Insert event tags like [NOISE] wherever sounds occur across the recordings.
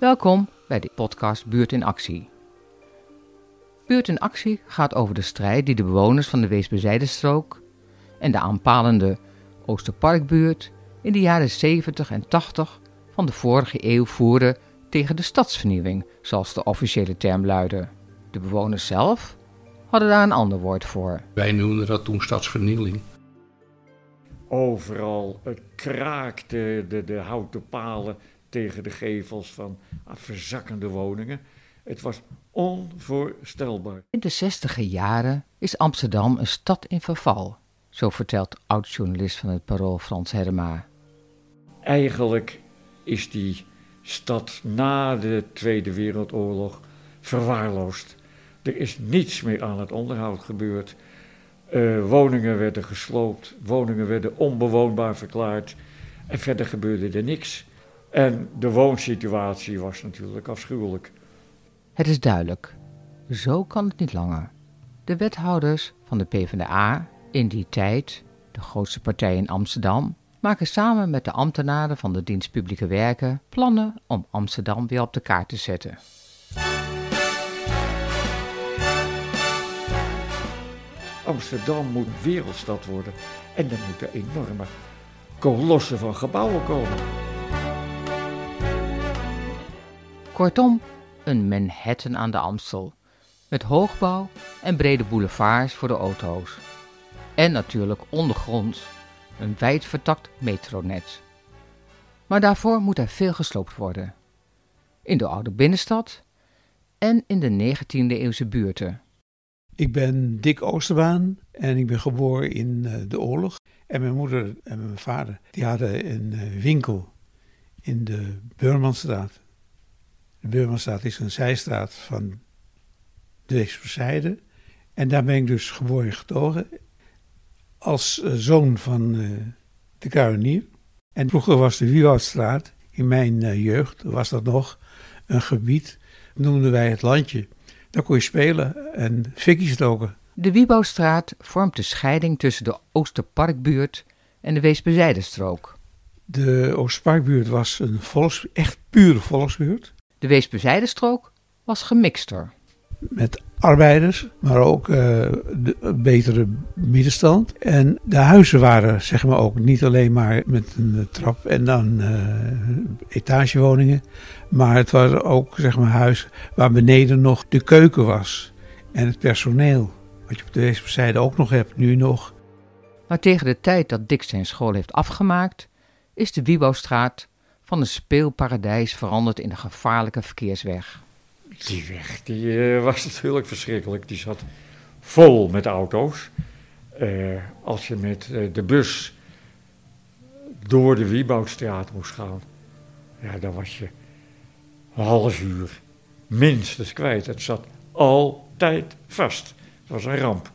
Welkom bij de podcast Buurt in Actie. Buurt in Actie gaat over de strijd die de bewoners van de Weesbezijdenstrook en de aanpalende Oosterparkbuurt in de jaren 70 en 80 van de vorige eeuw voerden tegen de stadsvernieuwing, zoals de officiële term luidde. De bewoners zelf hadden daar een ander woord voor. Wij noemden dat toen stadsvernieling. Overal het kraakte de, de houten palen tegen de gevels van verzakkende woningen. Het was onvoorstelbaar. In de zestiger jaren is Amsterdam een stad in verval, zo vertelt oud-journalist van het Parool Frans Herma. Eigenlijk is die stad na de Tweede Wereldoorlog verwaarloosd. Er is niets meer aan het onderhoud gebeurd. Uh, woningen werden gesloopt, woningen werden onbewoonbaar verklaard en verder gebeurde er niks. En de woonsituatie was natuurlijk afschuwelijk. Het is duidelijk, zo kan het niet langer. De wethouders van de PvdA in die tijd, de grootste partij in Amsterdam, maken samen met de ambtenaren van de dienst publieke werken plannen om Amsterdam weer op de kaart te zetten. Amsterdam moet wereldstad worden en er moeten enorme kolossen van gebouwen komen. Kortom, een Manhattan aan de Amstel. Met hoogbouw en brede boulevards voor de auto's. En natuurlijk ondergronds een wijd vertakt metronet. Maar daarvoor moet er veel gesloopt worden. In de oude binnenstad en in de 19e eeuwse buurten. Ik ben Dick Oosterbaan en ik ben geboren in uh, de oorlog. En mijn moeder en mijn vader die hadden een uh, winkel in de Beurmanstraat. De Beurmanstraat is een zijstraat van de Weesperzijde. En daar ben ik dus geboren getogen als uh, zoon van de kruinier. En vroeger was de Wiewoudstraat, in mijn jeugd was dat nog een gebied, noemden wij het landje. Daar kon je spelen en fikkies stoken. De Wiebouwstraat vormt de scheiding tussen de Oosterparkbuurt en de Weesbezijdenstrook. De Oosterparkbuurt was een volks, echt pure volksbuurt. De Weesbezijdenstrook was gemixter. Met arbeiders, maar ook uh, de betere middenstand. En de huizen waren zeg maar ook niet alleen maar met een trap en dan uh, etagewoningen. Maar het waren ook zeg maar huizen waar beneden nog de keuken was. En het personeel. Wat je op de Weesperzijde ook nog hebt, nu nog. Maar tegen de tijd dat Dick zijn school heeft afgemaakt, is de Wiebouwstraat van een speelparadijs veranderd in een gevaarlijke verkeersweg. Die weg die, uh, was natuurlijk verschrikkelijk. Die zat vol met auto's. Uh, als je met uh, de bus door de Wieboudstraat moest gaan, ja, dan was je een half uur minstens kwijt. Het zat altijd vast. Het was een ramp.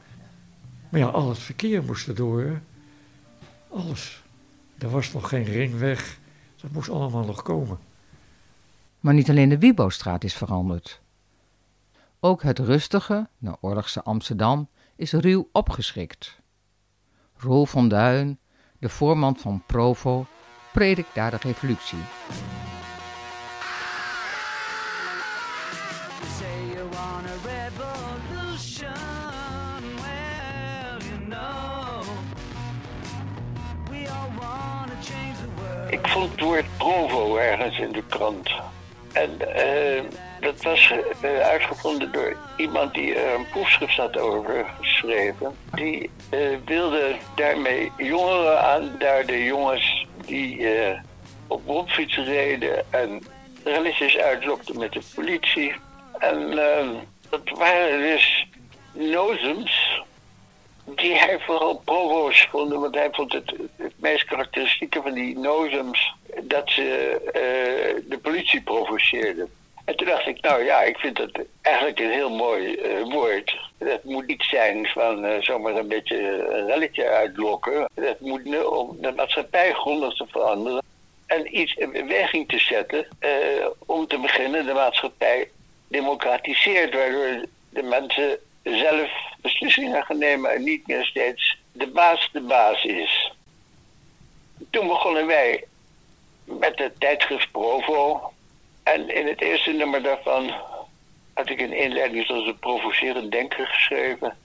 Maar ja, al het verkeer moest erdoor. Alles. Er was nog geen ringweg. Dat moest allemaal nog komen. Maar niet alleen de Wiebostraat is veranderd. Ook het rustige, oorlogse Amsterdam is ruw opgeschrikt. Roel van Duin, de voorman van Provo, predikt daar de revolutie. Ik vond het woord Provo ergens in de krant. En uh, dat was uh, uitgevonden door iemand die er een proefschrift had over geschreven. Die uh, wilde daarmee jongeren aanduiden, jongens die op rondfietsen reden en relletjes uitlokten met de politie. En dat waren dus nozems die hij vooral provo's vond, want hij vond het, het meest karakteristieke van die nozems dat ze uh, de politie provoceerden. En toen dacht ik, nou ja, ik vind dat eigenlijk een heel mooi uh, woord. Dat moet niet zijn van uh, zomaar een beetje een relletje uitlokken. Dat moet om de maatschappij grondig te veranderen. En iets in beweging te zetten om te beginnen de maatschappij democratiseert. Waardoor de mensen zelf beslissingen gaan nemen en niet meer steeds de baas de baas is. Toen begonnen wij met het tijdschrift Provo. En in het eerste nummer daarvan had ik een inleiding zoals een provocerend denker geschreven.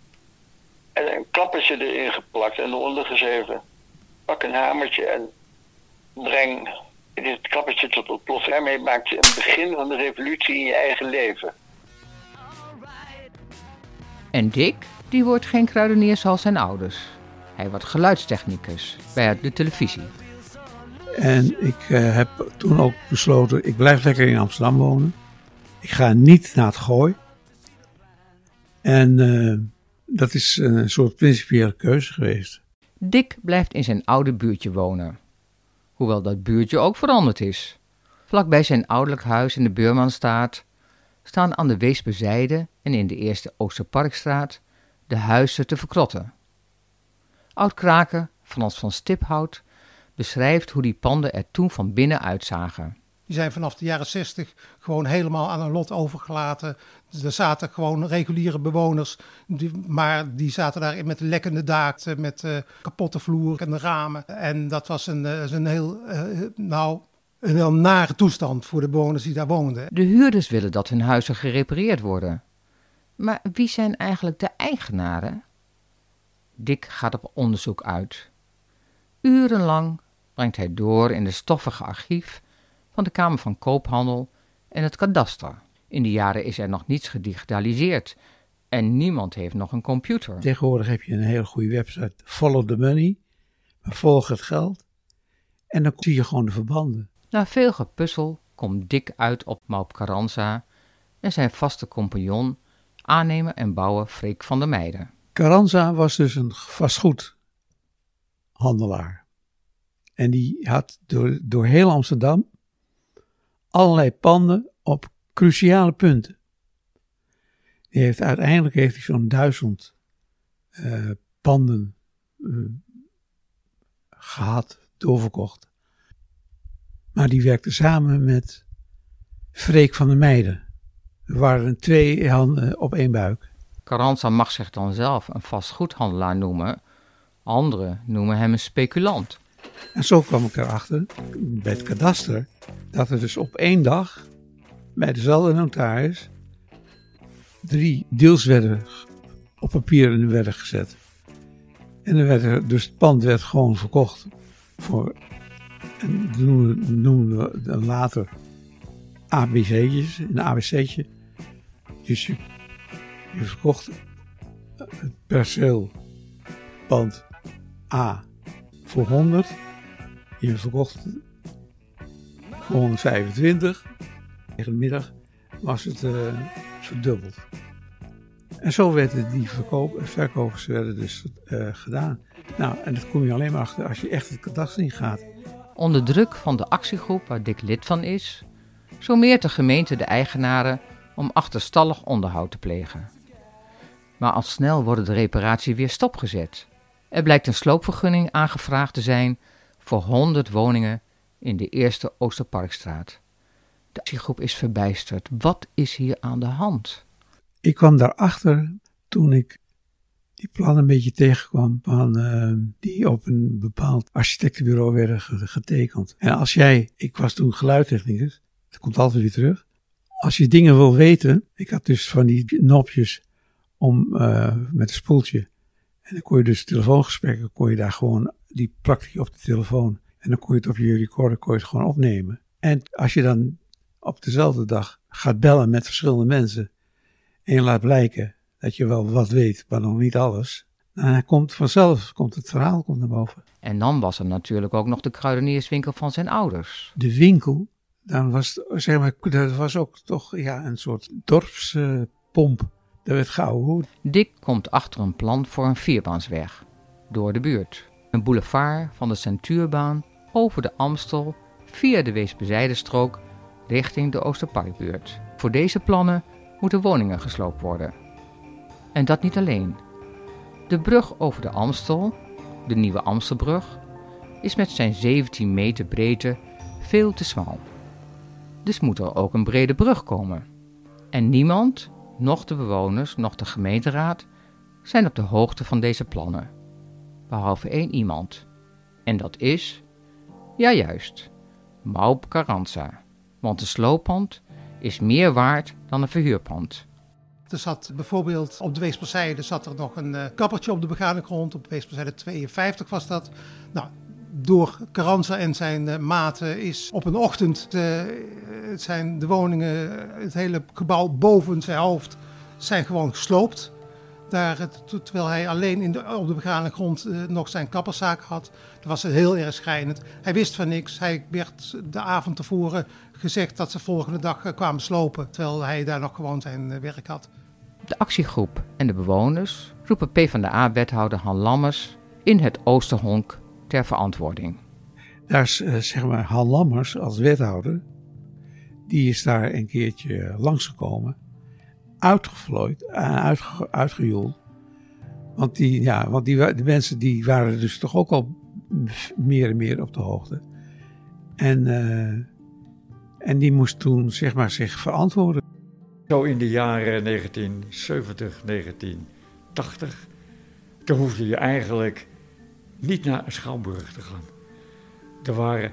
En een klappertje erin geplakt en eronder geschreven. Pak een hamertje en breng dit klappertje tot ontploffing. Daarmee maak je een begin van de revolutie in je eigen leven. En Dick, die wordt geen kruidenier zoals zijn ouders. Hij wordt geluidstechnicus bij de televisie. En ik eh, heb toen ook besloten, ik blijf lekker in Amsterdam wonen. Ik ga niet naar het gooi. En eh, dat is een soort principiële keuze geweest. Dick blijft in zijn oude buurtje wonen. Hoewel dat buurtje ook veranderd is. Vlakbij zijn ouderlijk huis in de Beurmanstraat staan aan de Weesperzijde en in de eerste Oosterparkstraat de huizen te verkrotten. Oud Kraken, Frans van Stiphout, beschrijft hoe die panden er toen van binnen uitzagen. Die zijn vanaf de jaren 60 gewoon helemaal aan een lot overgelaten. Er zaten gewoon reguliere bewoners, die, maar die zaten daar met lekkende daken, met uh, kapotte vloer en ramen. En dat was een, uh, een heel, uh, nou, een heel nare toestand voor de bewoners die daar woonden. De huurders willen dat hun huizen gerepareerd worden. Maar wie zijn eigenlijk de eigenaren? Dick gaat op onderzoek uit. Urenlang brengt hij door in de stoffige archief van de Kamer van Koophandel en het kadaster. In die jaren is er nog niets gedigitaliseerd en niemand heeft nog een computer. Tegenwoordig heb je een hele goede website, Follow the Money, volg het geld en dan zie je gewoon de verbanden. Na veel gepuzzel komt Dick uit op Maup Carranza en zijn vaste compagnon, aannemer en bouwer Freek van der Meijden. Carranza was dus een vastgoedhandelaar. En die had door, door heel Amsterdam allerlei panden op cruciale punten. Die heeft, uiteindelijk heeft hij zo'n duizend uh, panden uh, gehad, doorverkocht. Maar die werkte samen met Freek van der Meijden. Er waren twee handen op één buik. Carranza mag zich dan zelf een vastgoedhandelaar noemen. Anderen noemen hem een speculant. En zo kwam ik erachter, bij het kadaster, dat er dus op één dag bij dezelfde notaris drie deals werden op papier en werden gezet. En dan werd er, dus het pand werd gewoon verkocht voor, en noemden, noemden we later ABC'tjes, een ABC'tje. Dus je, verkocht het perceel pand A voor 100. Je verkocht voor 125. Tegen de middag was het uh, verdubbeld. En zo werden die verkoop, verkopers werden dus uh, gedaan. Nou, en dat kom je alleen maar achter als je echt het kadaster in gaat. Onder druk van de actiegroep waar Dick lid van is, sommeert de gemeente de eigenaren om achterstallig onderhoud te plegen. Maar al snel wordt de reparatie weer stopgezet. Er blijkt een sloopvergunning aangevraagd te zijn voor 100 woningen in de eerste Oosterparkstraat. De actiegroep is verbijsterd. Wat is hier aan de hand? Ik kwam daarachter toen ik die plannen een beetje tegenkwam van uh, die op een bepaald architectenbureau werden getekend. En als jij, ik was toen geluidtechnicus, dat komt altijd weer terug. Als je dingen wil weten, ik had dus van die knopjes om uh, met een spoeltje. En dan kon je dus telefoongesprekken, kon je daar gewoon, die je op de telefoon. En dan kon je het op je recorder kon je het gewoon opnemen. En als je dan op dezelfde dag gaat bellen met verschillende mensen en je laat blijken dat je wel wat weet, maar nog niet alles, dan komt vanzelf komt het verhaal komt naar boven. En dan was er natuurlijk ook nog de kruidenierswinkel van zijn ouders. De winkel, dan was, zeg maar, dat was ook toch ja, een soort dorpspomp. Uh, dat werd gauw. Dick komt achter een plan voor een vierbaansweg door de buurt. Een boulevard van de Centuurbaan over de Amstel via de Weesbezijdenstrook richting de Oosterparkbuurt. Voor deze plannen moeten woningen gesloopt worden. En dat niet alleen. De brug over de Amstel, de nieuwe Amstelbrug, is met zijn 17 meter breedte veel te smal. Dus moet er ook een brede brug komen. En niemand, nog de bewoners, nog de gemeenteraad, zijn op de hoogte van deze plannen. Behalve één iemand. En dat is, ja juist, Maup Carranza. Want een slooppand is meer waard dan een verhuurpand. Er zat bijvoorbeeld op de Weesperzijde zat er nog een uh, kappertje op de begane grond. Op Weesperzijde 52 was dat. Nou, door Carranza en zijn uh, maten is op een ochtend uh, zijn de woningen, het hele gebouw boven zijn hoofd, zijn gewoon gesloopt. Daar, terwijl hij alleen in de, op de begane grond nog zijn kapperszaak had. Dat was heel erg schrijnend. Hij wist van niks. Hij werd de avond tevoren gezegd dat ze volgende dag kwamen slopen. Terwijl hij daar nog gewoon zijn werk had. De actiegroep en de bewoners roepen PvdA-wethouder Han Lammers in het Oosterhonk ter verantwoording. Daar is uh, zeg maar Han Lammers als wethouder, die is daar een keertje langsgekomen, uitgevlooid, uh, uitge, uitgejoeld. Want, die, ja, want die, de mensen die waren dus toch ook al meer en meer op de hoogte. En, uh, en die moest toen zeg maar zich verantwoorden. Zo in de jaren 1970, 1980, toen hoefde je eigenlijk niet naar een schouwburg te gaan. Er waren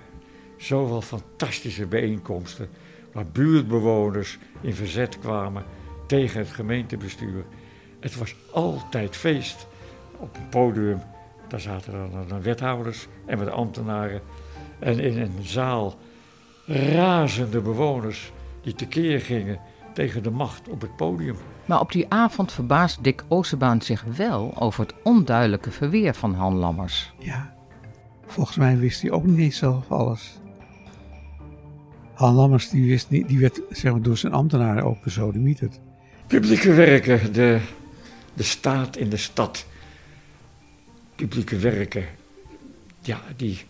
zoveel fantastische bijeenkomsten waar buurtbewoners in verzet kwamen tegen het gemeentebestuur. Het was altijd feest. Op een podium, daar zaten dan, wethouders en met ambtenaren. En in een zaal razende bewoners die tekeer gingen tegen de macht op het podium. Maar op die avond verbaast Dick Oosterbaan zich wel over het onduidelijke verweer van Han Lammers. Ja, volgens mij wist hij ook niet eens zelf alles. Han Lammers die wist niet, die werd zeg maar, door zijn ambtenaren ook besodemieterd. Publieke werken, de, de staat in de stad. Publieke werken, ja, die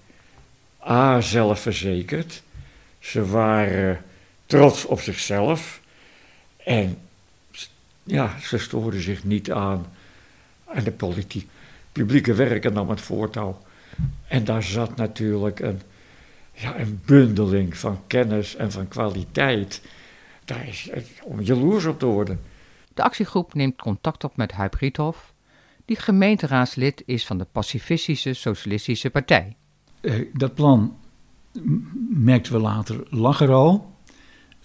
A, zelfverzekerd. Ze waren trots op zichzelf. En ja, ze stoorden zich niet aan, aan de politiek. Publieke werken nam het voortouw. En daar zat natuurlijk een, ja, een bundeling van kennis en van kwaliteit. Daar is het om jaloers op te worden. De actiegroep neemt contact op met Huip Riethoff, die gemeenteraadslid is van de Pacifistische Socialistische Partij. Uh, dat plan merkten we later lag er al.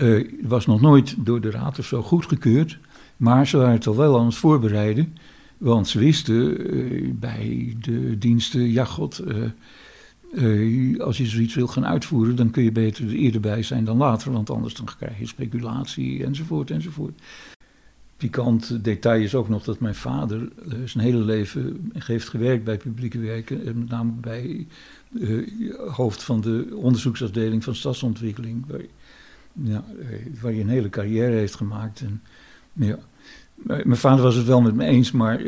Uh, was nog nooit door de raad of zo goedgekeurd. Maar ze waren het al wel aan het voorbereiden. Want ze wisten uh, bij de diensten, ja god, uh, als je zoiets wil gaan uitvoeren, dan kun je beter er eerder bij zijn dan later. Want anders dan krijg je speculatie enzovoort enzovoort. Pikant detail is ook nog dat mijn vader zijn hele leven heeft gewerkt bij publieke werken. En met name bij hoofd van de onderzoeksafdeling van stadsontwikkeling. Ja, waar hij een hele carrière heeft gemaakt. En, ja. Mijn vader was het wel met me eens, maar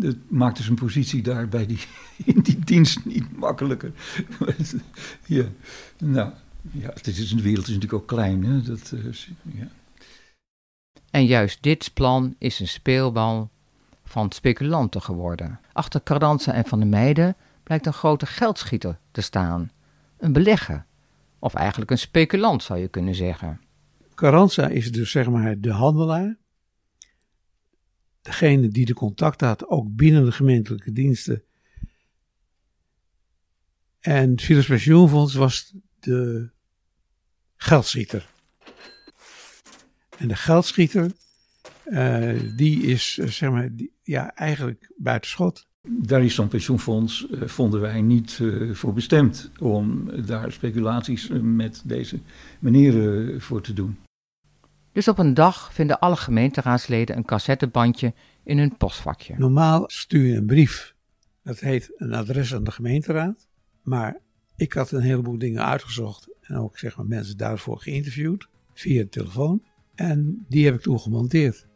het maakte zijn positie daar bij die, [LAUGHS] in die dienst niet makkelijker. [LAUGHS] ja, nou, ja, het is, de wereld is natuurlijk ook klein. Hè? Dat, uh, ja. En juist dit plan is een speelbal van speculanten geworden. Achter Cardanza en Van der Meijden blijkt een grote geldschieter te staan. Een belegger. Of eigenlijk een speculant zou je kunnen zeggen. Carranza is dus zeg maar de handelaar. Degene die de contact had, ook binnen de gemeentelijke diensten. En Philips Pensioenfonds was de geldschieter. En de geldschieter, uh, die is zeg maar, ja, eigenlijk buitenschot. Daar is zo'n pensioenfonds, uh, vonden wij, niet uh, voor bestemd om daar speculaties met deze manieren voor te doen. Dus op een dag vinden alle gemeenteraadsleden een cassettebandje in hun postvakje. Normaal stuur je een brief, dat heet een adres aan de gemeenteraad. Maar ik had een heleboel dingen uitgezocht en ook zeg maar, mensen daarvoor geïnterviewd via de telefoon. En die heb ik toen gemonteerd.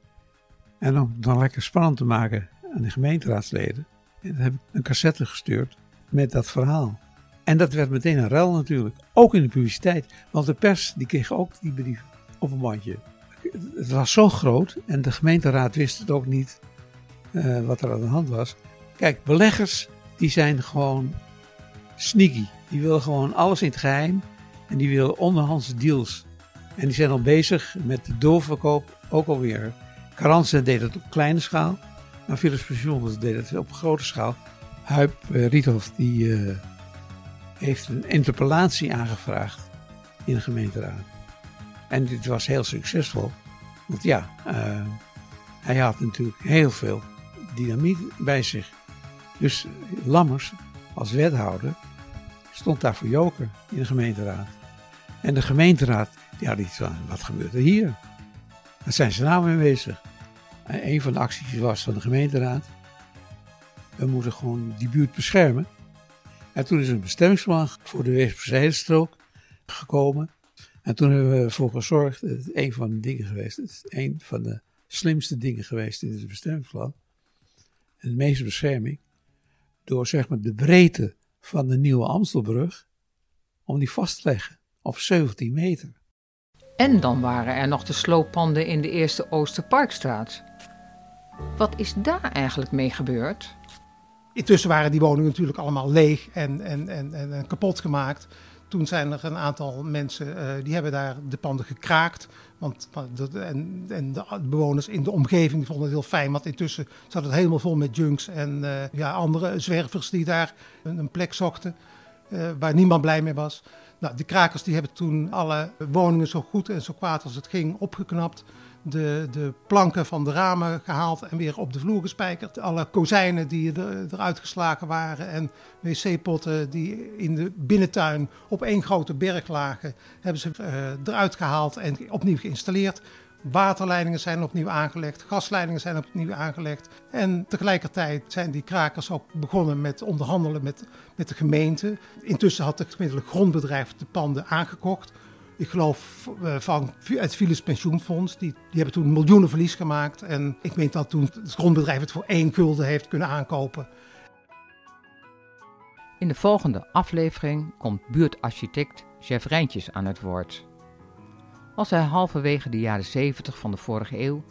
En om het dan lekker spannend te maken aan de gemeenteraadsleden, heb ik een cassette gestuurd met dat verhaal. En dat werd meteen een rel natuurlijk, ook in de publiciteit. Want de pers die kreeg ook die brief op een bandje. Het was zo groot en de gemeenteraad wist het ook niet uh, wat er aan de hand was. Kijk, beleggers die zijn gewoon sneaky. Die willen gewoon alles in het geheim en die willen onderhandse deals. En die zijn al bezig met de doorverkoop ook alweer. Carranza deed het op kleine schaal, maar Philips Pensioenfonds deed het op grote schaal. Huip uh, die, uh, heeft een interpellatie aangevraagd in de gemeenteraad. En dit was heel succesvol. Want ja, uh, hij had natuurlijk heel veel dynamiet bij zich. Dus Lammers, als wethouder, stond daar voor joker in de gemeenteraad. En de gemeenteraad, die had iets van, wat gebeurt er hier? Daar zijn ze nou mee bezig. En een van de acties was van de gemeenteraad, we moeten gewoon die buurt beschermen. En toen is een bestemmingsplan voor de Weesperzijdstrook gekomen. En toen hebben we ervoor gezorgd, het is een van de dingen geweest, het is een van de slimste dingen geweest in het bestemmingsplan. En de meeste bescherming, door zeg maar de breedte van de nieuwe Amstelbrug, om die vast te leggen op 17 meter. En dan waren er nog de slooppanden in de eerste Oosterparkstraat. Wat is daar eigenlijk mee gebeurd? Intussen waren die woningen natuurlijk allemaal leeg en, en, en, en kapot gemaakt. Toen zijn er een aantal mensen uh, die hebben daar de panden gekraakt. Want, en, en de bewoners in de omgeving die vonden het heel fijn. Want intussen zat het helemaal vol met junks en uh, ja, andere zwervers die daar een, een plek zochten. Uh, waar niemand blij mee was. Nou, de krakers die hebben toen alle woningen zo goed en zo kwaad als het ging opgeknapt de, de planken van de ramen gehaald en weer op de vloer gespijkerd. Alle kozijnen die er, eruit geslagen waren en wc-potten die in de binnentuin op één grote berg lagen, hebben ze uh, eruit gehaald en opnieuw geïnstalleerd. Waterleidingen zijn opnieuw aangelegd, gasleidingen zijn opnieuw aangelegd. En tegelijkertijd zijn die krakers ook begonnen met onderhandelen met, met de gemeente. Intussen had het gemiddelde grondbedrijf de panden aangekocht ik geloof uh, van het Philips Pensioenfonds. Die, die hebben toen miljoenen verlies gemaakt. En ik meen dat toen het grondbedrijf het voor één gulden heeft kunnen aankopen. In de volgende aflevering komt buurtarchitect Jeff Rijntjes aan het woord. Als hij halverwege de jaren 70 van de vorige eeuw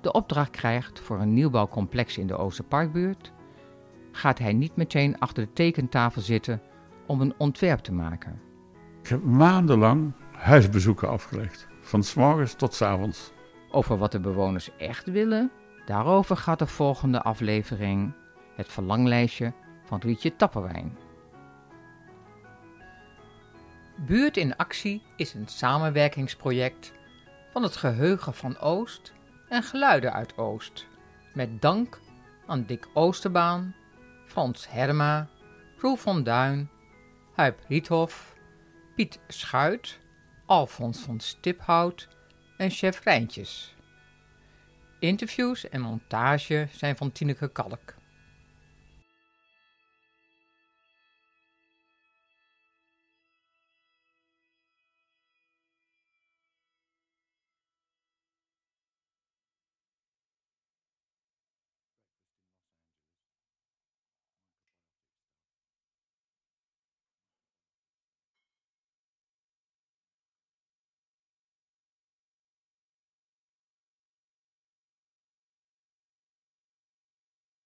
de opdracht krijgt voor een nieuwbouwcomplex in de Oosterparkbuurt, gaat hij niet meteen achter de tekentafel zitten om een ontwerp te maken. Ik heb maandenlang huisbezoeken afgelegd. Van s morgens tot s avonds. Over wat de bewoners echt willen, daarover gaat de volgende aflevering het verlanglijstje van Rietje Tapperwijn. Buurt in Actie is een samenwerkingsproject van het Geheugen van Oost en Geluiden uit Oost. Met dank aan Dick Oosterbaan, Frans Herma, Roel van Duin, Huip Riethof, Piet Schuit Alfons van Stiphout en Chef Rijntjes. Interviews en montage zijn van Tineke Kalk.